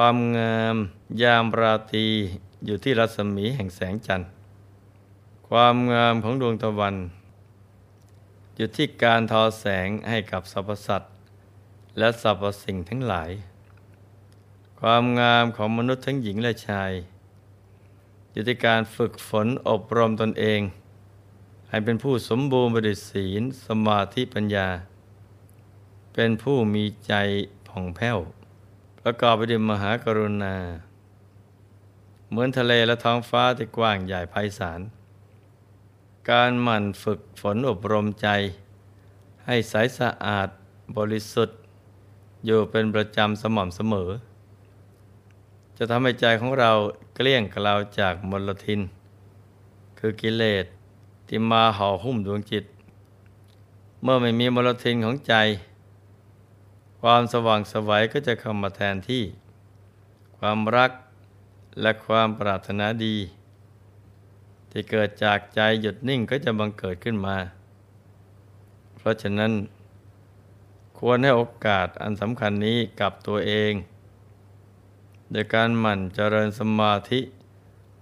ความงามยามราตรีอยู่ที่รัศมีแห่งแสงจันทร์ ความงามของดวงตะวัน อยู่ที่การทอแสงให้กับสรรพสัตว์และสรรพสิ่งทั้งหลาย ความงามของมนุษย์ทั้งหญิงและชาย อยู่ที่การฝึกฝนอบรมตนเอง ให้เป็นผู้สมบูรณ์บริศีลสมาธิปัญญา เป็นผู้มีใจผ่องแผ้ว ประกอบไปด้วยมหากรุณา เหมือนทะเลและท้องฟ้าที่กว้างใหญ่ไพศาล การหมั่นฝึกฝนอบรมใจ ให้ใสสะอาดบริสุทธิ์ อยู่เป็นประจำสม่ำเสมอ จะทำให้ใจของเราเกลี้ยงกล่าวจากมลทิน คือกิเลสที่มาห่อหุ้มดวงจิต เมื่อไม่มีมลทินของใจ ความสว่างสวัยก็จะเข้ามาแทนที่ ความรักและความปรารถนาดี ที่เกิดจากใจหยุดนิ่งก็จะบังเกิดขึ้นมา เพราะฉะนั้น ควรให้โอกาสอันสำคัญนี้กับตัวเอง โดยการหมั่นเจริญสมาธิ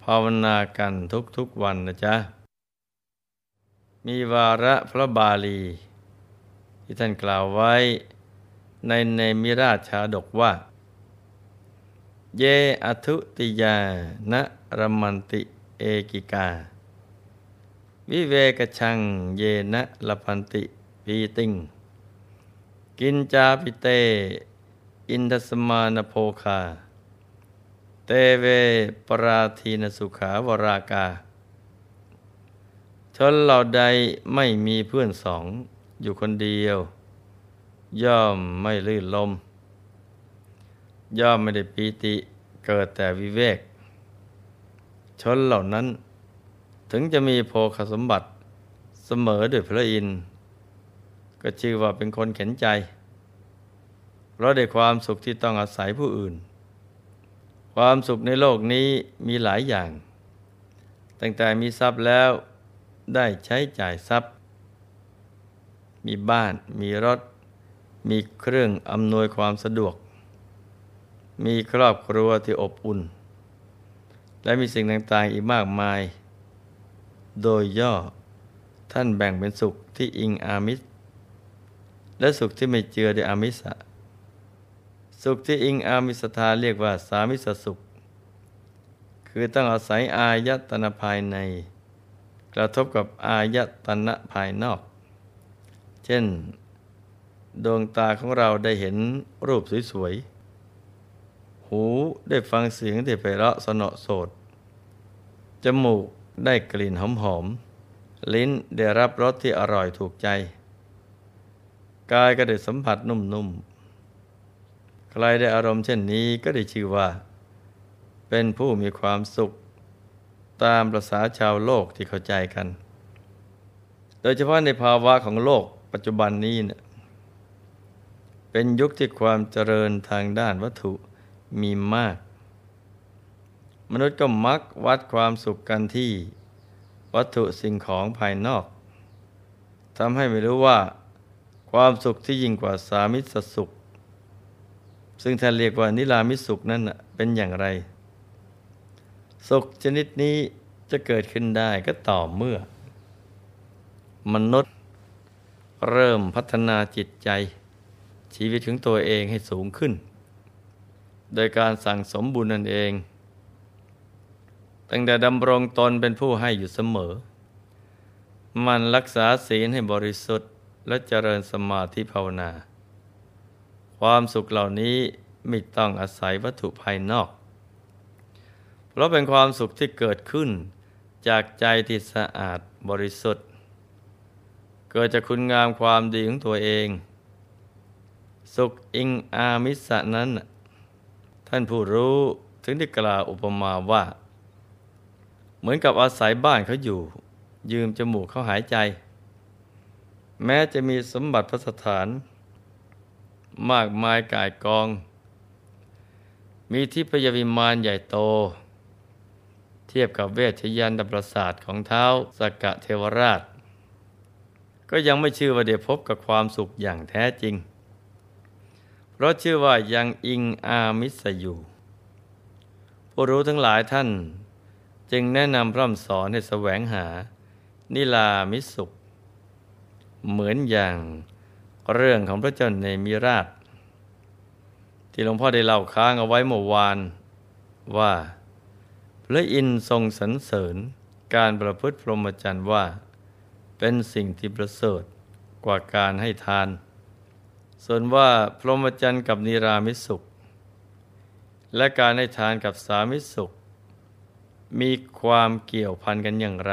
ภาวนากันทุกๆวันนะจ๊ะ มีวาระพระบาลี ที่ท่านกล่าวไว้ ในเนมิราชชาดกว่า เยอทุติยานะรมันติเอกิกา วิเวกชังเยนะละพันติปีติง กินจาปิเต อินทสมานโภคา เตเวปราทีนสุขาวรากา ชนเหล่าใดไม่มีเพื่อนสองอยู่คนเดียว ย่อมไม่ลื่นลม ย่อมไม่ได้ปีติเกิดแต่วิเวก ชนเหล่านั้น ถึงจะมีโภคสมบัติเสมอด้วยพระอินทร์ก็ชื่อว่าเป็นคนเข็นใจ เพราะได้ความสุขที่ต้องอาศัยผู้อื่น ความสุขในโลกนี้มีหลายอย่าง ตั้งแต่มีทรัพย์แล้วได้ใช้จ่ายทรัพย์ มีบ้านมีรถ มีเครื่องอำนวยความสะดวก มีครอบครัวที่อบอุ่น และมีสิ่งต่าง ๆ อีกมากมาย โดยย่อท่านแบ่งเป็นสุขที่อิงอามิสและสุขที่ไม่เจือด้วยอามิสะสุขที่อิงอามิสธาเรียกว่าสามิสสุข คือต้องอาศัยอายตนะภายใน กระทบกับอายตนะภายนอก เช่น ดวงตาของเราได้เห็นรูปสวยๆ หูได้ฟังเสียงที่ไพเราะสนอโสด จมูกได้กลิ่นหอมๆ ลิ้นได้รับรสที่อร่อยถูกใจ กายก็ได้สัมผัสนุ่มๆ ใครได้อารมณ์เช่นนี้ก็ได้ชื่อว่า เป็นผู้มีความสุข ตามประษาชาวโลกที่เข้าใจกัน โดยเฉพาะในภาวะของโลกปัจจุบันนี้เนี่ย เป็นยุคที่ความเจริญทางด้านวัตถุมีมาก มนุษย์ก็มักวัดความสุขกันที่ วัตถุสิ่งของภายนอกทำให้ไม่รู้ว่า ความสุขที่ยิ่งกว่าสามิสสุข ซึ่งท่านเรียกว่านิรามิสุขนั้นเป็นอย่างไร สุขชนิดนี้จะเกิดขึ้นได้ก็ต่อเมื่อ มนุษย์เริ่มพัฒนาจิตใจ ชีวิตของตัวเองให้สูงขึ้น โดยการสั่งสมบุญนั่นเอง ตั้งแต่ดำรงตนเป็นผู้ให้อยู่เสมอ มันรักษาศีลให้บริสุทธิ์ และเจริญสมาธิภาวนา ความสุขเหล่านี้ไม่ต้องอาศัยวัตถุภายนอก เพราะเป็นความสุขที่เกิดขึ้น จากใจที่สะอาดบริสุทธิ์ เกิดจากคุณงามความดีของตัวเอง สุขอิงอามิสะนั้น ท่านผู้รู้ถึงได้กล่าวอุปมาว่า เหมือนกับอาศัยบ้านเขาอยู่ ยืมจมูกเขาหายใจ แม้จะมีสมบัติพระสถาน มากมายกายกอง มีที่พยาวิมานใหญ่โต เทียบกับเวชยันดประสาทของเท้าสกกะเทวราช ก็ยังไม่ชื่อว่าเดียพบกับความสุขอย่างแท้จริง เพราะชื่อว่ายังอิงอามิสอยู่ผู้รู้ทั้งหลายท่าน จึงแนะนำพร่ำสอนให้แสวงหา นิลามิสุข เหมือนอย่างเรื่องของพระเจ้าในมิราช ที่หลวงพ่อได้เล่าค้างเอาไว้เมื่อวานว่า พระอินทร์ทรงสรรเสริญการประพฤติพรหมจรรย์ว่า เป็นสิ่งที่ประเสริฐกว่าการให้ทาน ส่วนว่าพรหมจรรย์กับนิรามิสุข และการให้ทานกับสามิสุข มีความเกี่ยวพันกันอย่างไร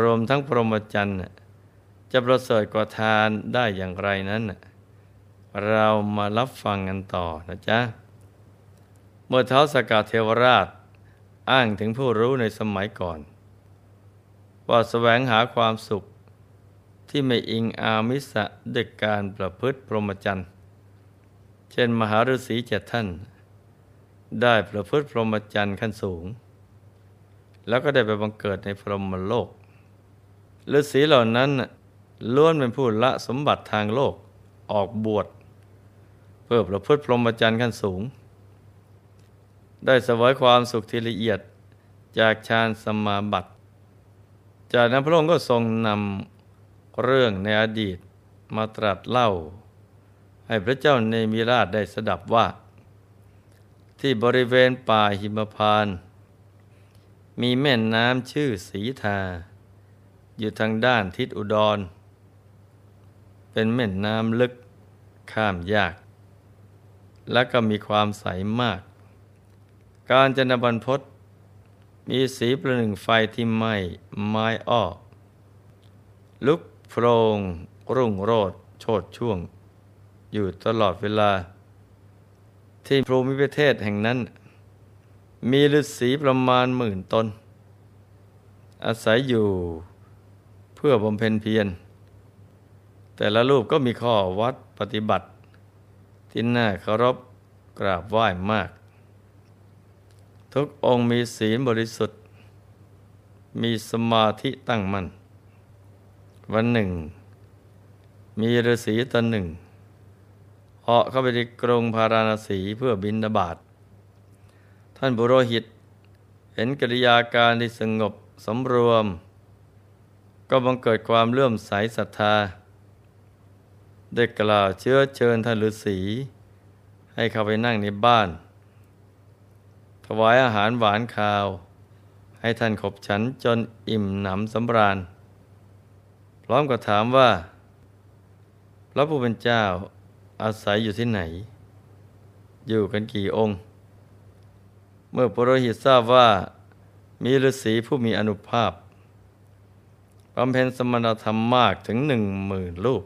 รวมทั้งพรหมจรรย์จะประเสริฐกว่าทานได้อย่างไรนั้น เรามารับฟังกันต่อนะจ๊ะ เมื่อเท้าสกาเทวราชอ้างถึงผู้รู้ในสมัยก่อน ว่าสแสวงหาความสุข ที่ไม่อิงอามิสะด้วยการประพฤติพรหมจรรย์ เช่นมหาฤาษีเจ็ดท่าน ได้ประพฤติพรหมจรรย์ขั้นสูง แล้วก็ได้ไปบังเกิดในพรหมโลกฤาษีเหล่านั้นล้วนเป็นผู้ละสมบัติทางโลกออกบวช เพื่อประพฤติพรหมจรรย์ขั้นสูง ได้สวยความสุขที่ละเอียดจากฌานสมาบัติ จากนั้นพระองค์ก็ทรงนำ เรื่องในอดีตมาตรัสเล่า ให้พระเจ้าเนมิราชได้สดับว่า ที่บริเวณป่าหิมพาน มีแม่น้ำชื่อสีทา อยู่ทางด้านทิศอุดร เป็นแม่น้ำลึกข้ามยาก และก็มีความใสมาก การจนบันพศมีสีประหนึ่งไฟที่ไหม้ไม้อ้อลุก โพรงรุ่งโรดโชดช่วง อยู่ตลอดเวลา ที่ภูมิประเทศแห่งนั้น มีฤาษีประมาณหมื่นตน อาศัยอยู่เพื่อบำเพ็ญเพียร แต่ละรูปก็มีข้อวัดปฏิบัติ ที่น่าเคารพกราบไหว้มาก ทุกองค์มีศีลบริสุทธิ์ มีสมาธิตั้งมั่น วันหนึ่ง มีฤาษีตนหนึ่งเหาะเข้าไปในกรุงพาราณสีเพื่อบินดาบาตท่านบุโรหิต เห็นกิริยาการที่สงบสมรวม ก็บังเกิดความเลื่อมใสศรัทธา ได้กล่าวเชื้อเชิญท่านฤาษีให้เข้าไปนั่งในบ้าน ถวายอาหารหวานคาว ให้ท่านขบฉันจนอิ่มหนำสำราญ พร้อมกับถามว่าพระผู้เป็นเจ้าอาศัยอยู่ที่ไหน อยู่กันกี่องค์ เมื่อปรหิตทราบว่า มีฤาษีผู้มีอนุภาพบำเพ็ญสมณธรรมมากถึงหนึ่งหมื่นรูป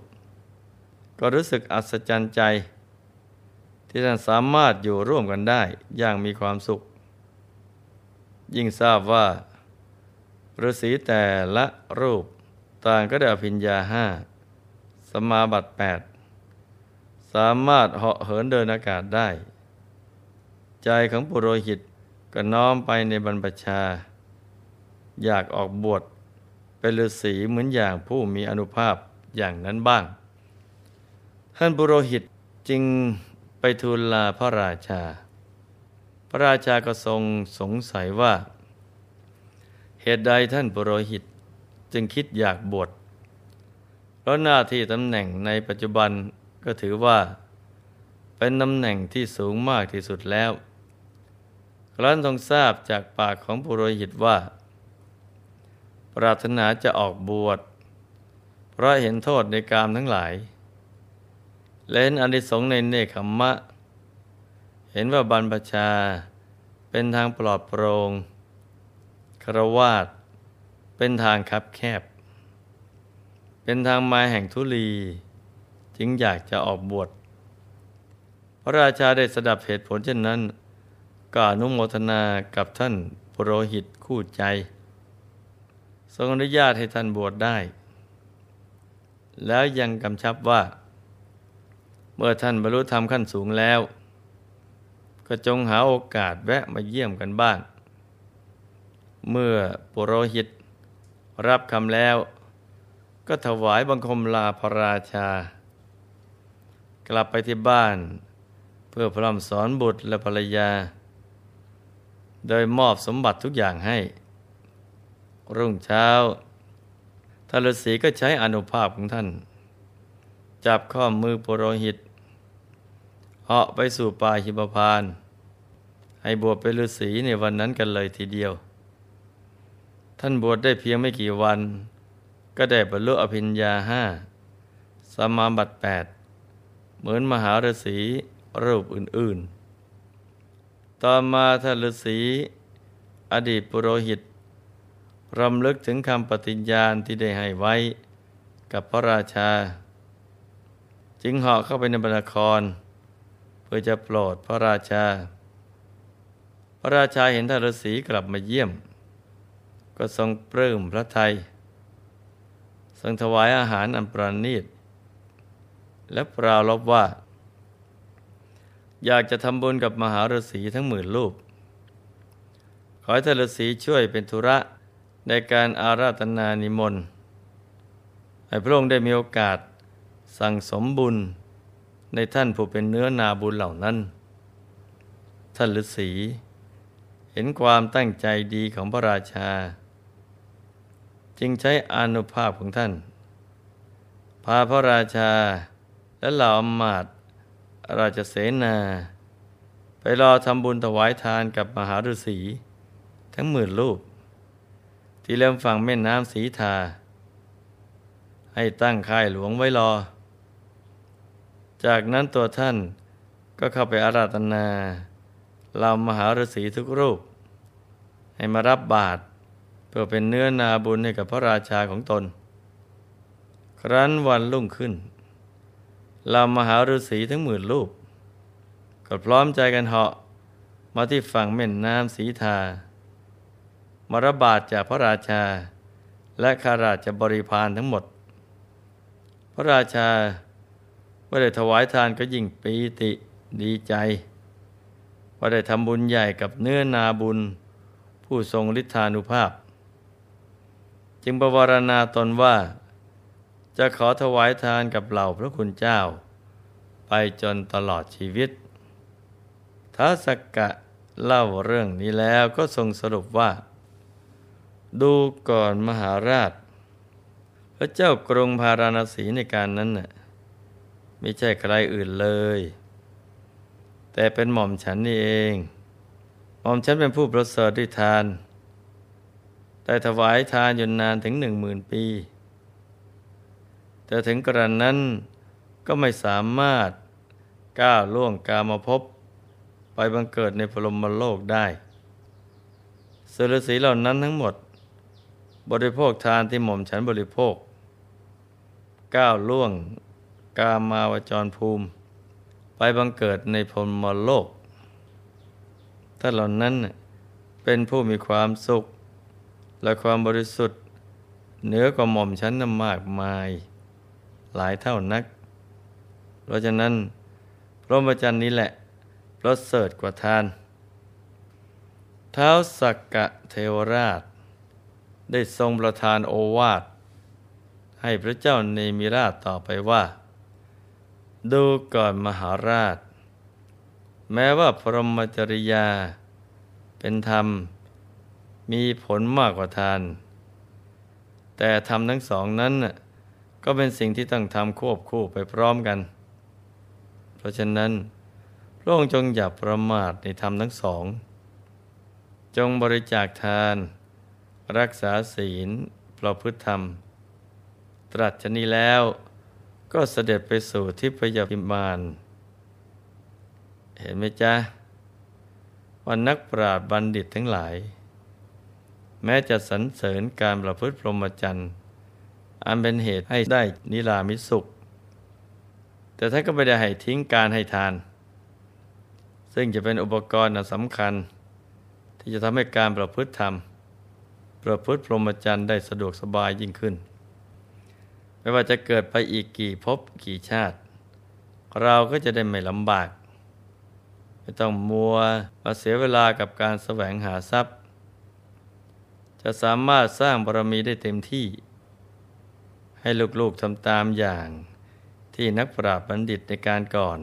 ก็รู้สึกอัศจรรย์ใจ ที่ท่านสามารถอยู่ร่วมกันได้อย่างมีความสุข ยิ่งทราบว่าฤาษีแต่ละรูป ต่างก็ได้อภิญญาห้าสมาบัติแปดสามารถเหาะเหินเดินอากาศได้ ใจของปุโรหิตก็น้อมไปในบรรพชา อยากออกบวชเป็นฤาษีเหมือนอย่างผู้มีอนุภาพอย่างนั้นบ้าง ท่านบุโรหิตจึงไปทูลลาพระราชา พระราชาก็ทรงสงสัยว่า เหตุใดท่านบุโรหิต จึงคิดอยากบวชเพราะหน้าที่ตำแหน่งในปัจจุบันก็ถือว่า เป็นตำแหน่งที่สูงมากที่สุดแล้ว ครั้นทรงทราบจากปากของปุโรหิตว่า ปรารถนาจะออกบวช เพราะเห็นโทษในกามทั้งหลาย และเห็นอนิสงส์ในเนคขมมะ เห็นว่าบรรพชาเป็นทางปลอดโปรง่งครวาด เป็นทางคับแคบ เป็นทางมาแห่งทุลี จึงอยากจะออกบวชพระราชาได้สดับเหตุผลเช่นนั้นก็อนุโมทนากับท่านปุโรหิตคู่ใจ ทรงอนุญาตให้ท่านบวชได้ แล้วยังกำชับว่า เมื่อท่านบรรลุธรรมขั้นสูงแล้ว ก็จงหาโอกาสแวะมาเยี่ยมกันบ้าง เมื่อปุโรหิต รับคำแล้ว ก็ถวายบังคมลาพระราชา กลับไปที่บ้าน เพื่อพร่ำสอนบุตรและภรรยา โดยมอบสมบัติทุกอย่างให้ รุ่งเช้าทารสีก็ใช้อนุภาพของท่าน จับข้อมือปุโรหิตเหาะไปสู่ป่าหิมพาน ให้บวชเป็นฤาษีในวันนั้นกันเลยทีเดียว ท่านบวชได้เพียงไม่กี่วัน ก็ได้บรรลุอภิญญาห้าสมาบัติแปดเหมือนมหาฤาษีรูปอื่น ๆ ต่อมาท่านฤาษีอดีตปุโรหิตรำลึกถึงคำปฏิญญาณที่ได้ให้ไว้กับพระราชา จึงเหาะเข้าไปในบรรคร เพื่อจะโปรดพระราชา พระราชาเห็นท่านฤาษีกลับมาเยี่ยม ก็ทรงปลื้มพระไทย ทรงถวายอาหารอันประณีต และปราลบว่า อยากจะทำบุญกับมหาฤาษีทั้งหมื่นรูป ขอให้ท่านฤาษีช่วยเป็นธุระในการอาราธนานิมนต์ให้พระองค์ได้มีโอกาสสั่งสมบุญในท่านผู้เป็นเนื้อนาบุญเหล่านั้น ท่านฤาษีเห็นความตั้งใจดีของพระราชา จึงใช้อนุภาพของท่าน พาพระราชาและเหล่าอมาตราชเสนา ไปรอทำบุญถวายทานกับมหาฤาษีทั้งหมื่นรูป ที่เริ่มฝั่งแม่น้ำสีทา ให้ตั้งค่ายหลวงไว้รอ จากนั้นตัวท่านก็เข้าไปอาราธนาเหล่ามหาฤาษีทุกรูป ให้มารับบาตร พื่อเป็นเนื้อนาบุญให้กับพระราชาของตน ครั้นวันรุ่งขึ้นล่ามหาฤาษีทั้งหมื่นรูป ก็พร้อมใจกันเหาะมาที่ฝั่งแม่น้ำสีทามรบาทจากพระราชา และข้าราชบริพารทั้งหมด พระราชาเมื่อได้ถวายทานก็ยิ่งปีติดีใจว่าได้ทำบุญใหญ่กับเนื้อนาบุญ ผู้ทรงฤทธานุภาพ จึงประวรณาตนว่า จะขอถวายทานกับเหล่าพระคุณเจ้า ไปจนตลอดชีวิตท้าสกกะเล่าเรื่องนี้แล้วก็ทรงสรุปว่า ดูก่อนมหาราช พระเจ้ากรุงพาราณสีในการนั้นน่ะไม่ใช่ใครอื่นเลย แต่เป็นหม่อมฉันนี่เอง หม่อมฉันเป็นผู้ประเสริฐด้วยทาน แต่ถวายทานอยู่นานถึงหนึ่งหมื่นปี แต่ถึงกระนั้นก็ไม่สามารถก้าวล่วงกามาพบไปบังเกิดในพรมโลกได้เสรสีเหล่านั้นทั้งหมด บริโภคทานที่หม่อมฉันบริโภค ก้าวล่วงกามาวจรภูมิ ไปบังเกิดในพรมโลกถ้าเหล่านั้นเป็นผู้มีความสุข และความบริสุทธิ์เหนือกว่าหม่อมฉันนั้นมากมาย หลายเท่านัก เพราะฉะนั้น พระมจันนี้แหละประเสริฐกว่าทาน เท้าสักกะเทวราช ได้ทรงประทานโอวาท ให้พระเจ้าเนมิราชต่อไปว่า ดูก่อนมหาราช แม้ว่าพรหมจริยา เป็นธรรม มีผลมากกว่าทาน แต่ธรรมทั้งสองนั้นก็เป็นสิ่งที่ต้องทำควบคู่ไปพร้อมกัน เพราะฉะนั้นพระองค์จงอย่าประมาทในธรรมทั้งสอง จงบริจาคทาน รักษาศีลประพฤติธรรม ตรัสชนี้แล้วก็เสด็จไปสู่ทิพยพิมานเห็นไหมจ๊ะวันนักปราชญ์บัณฑิตทั้งหลาย แม้จะสรรเสริญการประพฤติพรหมจรรย์อันเป็นเหตุให้ได้นิรามิสุข แต่ท่านก็ไม่ได้ให้ทิ้งการให้ทาน ซึ่งจะเป็นอุปกรณ์สำคัญ ที่จะทำให้การประพฤติธรรม ประพฤติพรหมจรรย์ได้สะดวกสบายยิ่งขึ้น ไม่ว่าจะเกิดไปอีกกี่ภพกี่ชาติ เราก็จะได้ไม่ลำบาก ไม่ต้องมัวมาเสียเวลากับการแสวงหาทรัพย์ จะสามารถสร้างบารมีได้เต็มที่ ให้ลูกๆทำตามอย่างที่นักปราชญ์บัณฑิตในการก่อน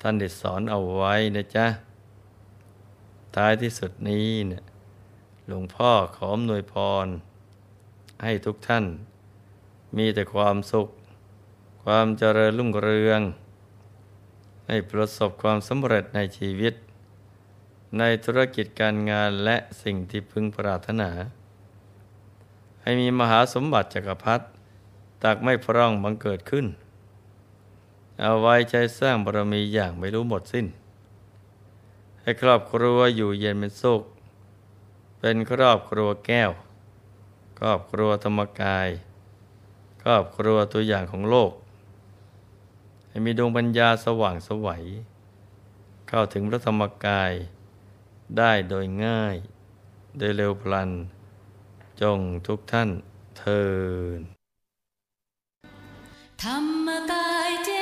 ท่านได้สอนเอาไว้นะจ๊ะ ท้ายที่สุดนี้เนี่ยหลวงพ่อขออำนวยพร ให้ทุกท่าน มีแต่ความสุข ความเจริญรุ่งเรือง ให้ประสบความสำเร็จในชีวิต ในธุรกิจการงานและสิ่งที่พึงปรารถนา ให้มีมหาสมบัติจักรพรรดิตักไม่พร่องบังเกิดขึ้น เอาไว้ใจสร้างบารมีอย่างไม่รู้หมดสิ้น ให้ครอบครัวอยู่เย็นเป็นสุข เป็นครอบครัวแก้ว ครอบครัวธรรมกาย ครอบครัวตัวอย่างของโลก ให้มีดวงปัญญาสว่างสวัยเข้าถึงพระธรรมกาย ได้โดยง่าย โดยเร็วพลัน จงทุกท่านเทินธรรมกายเจ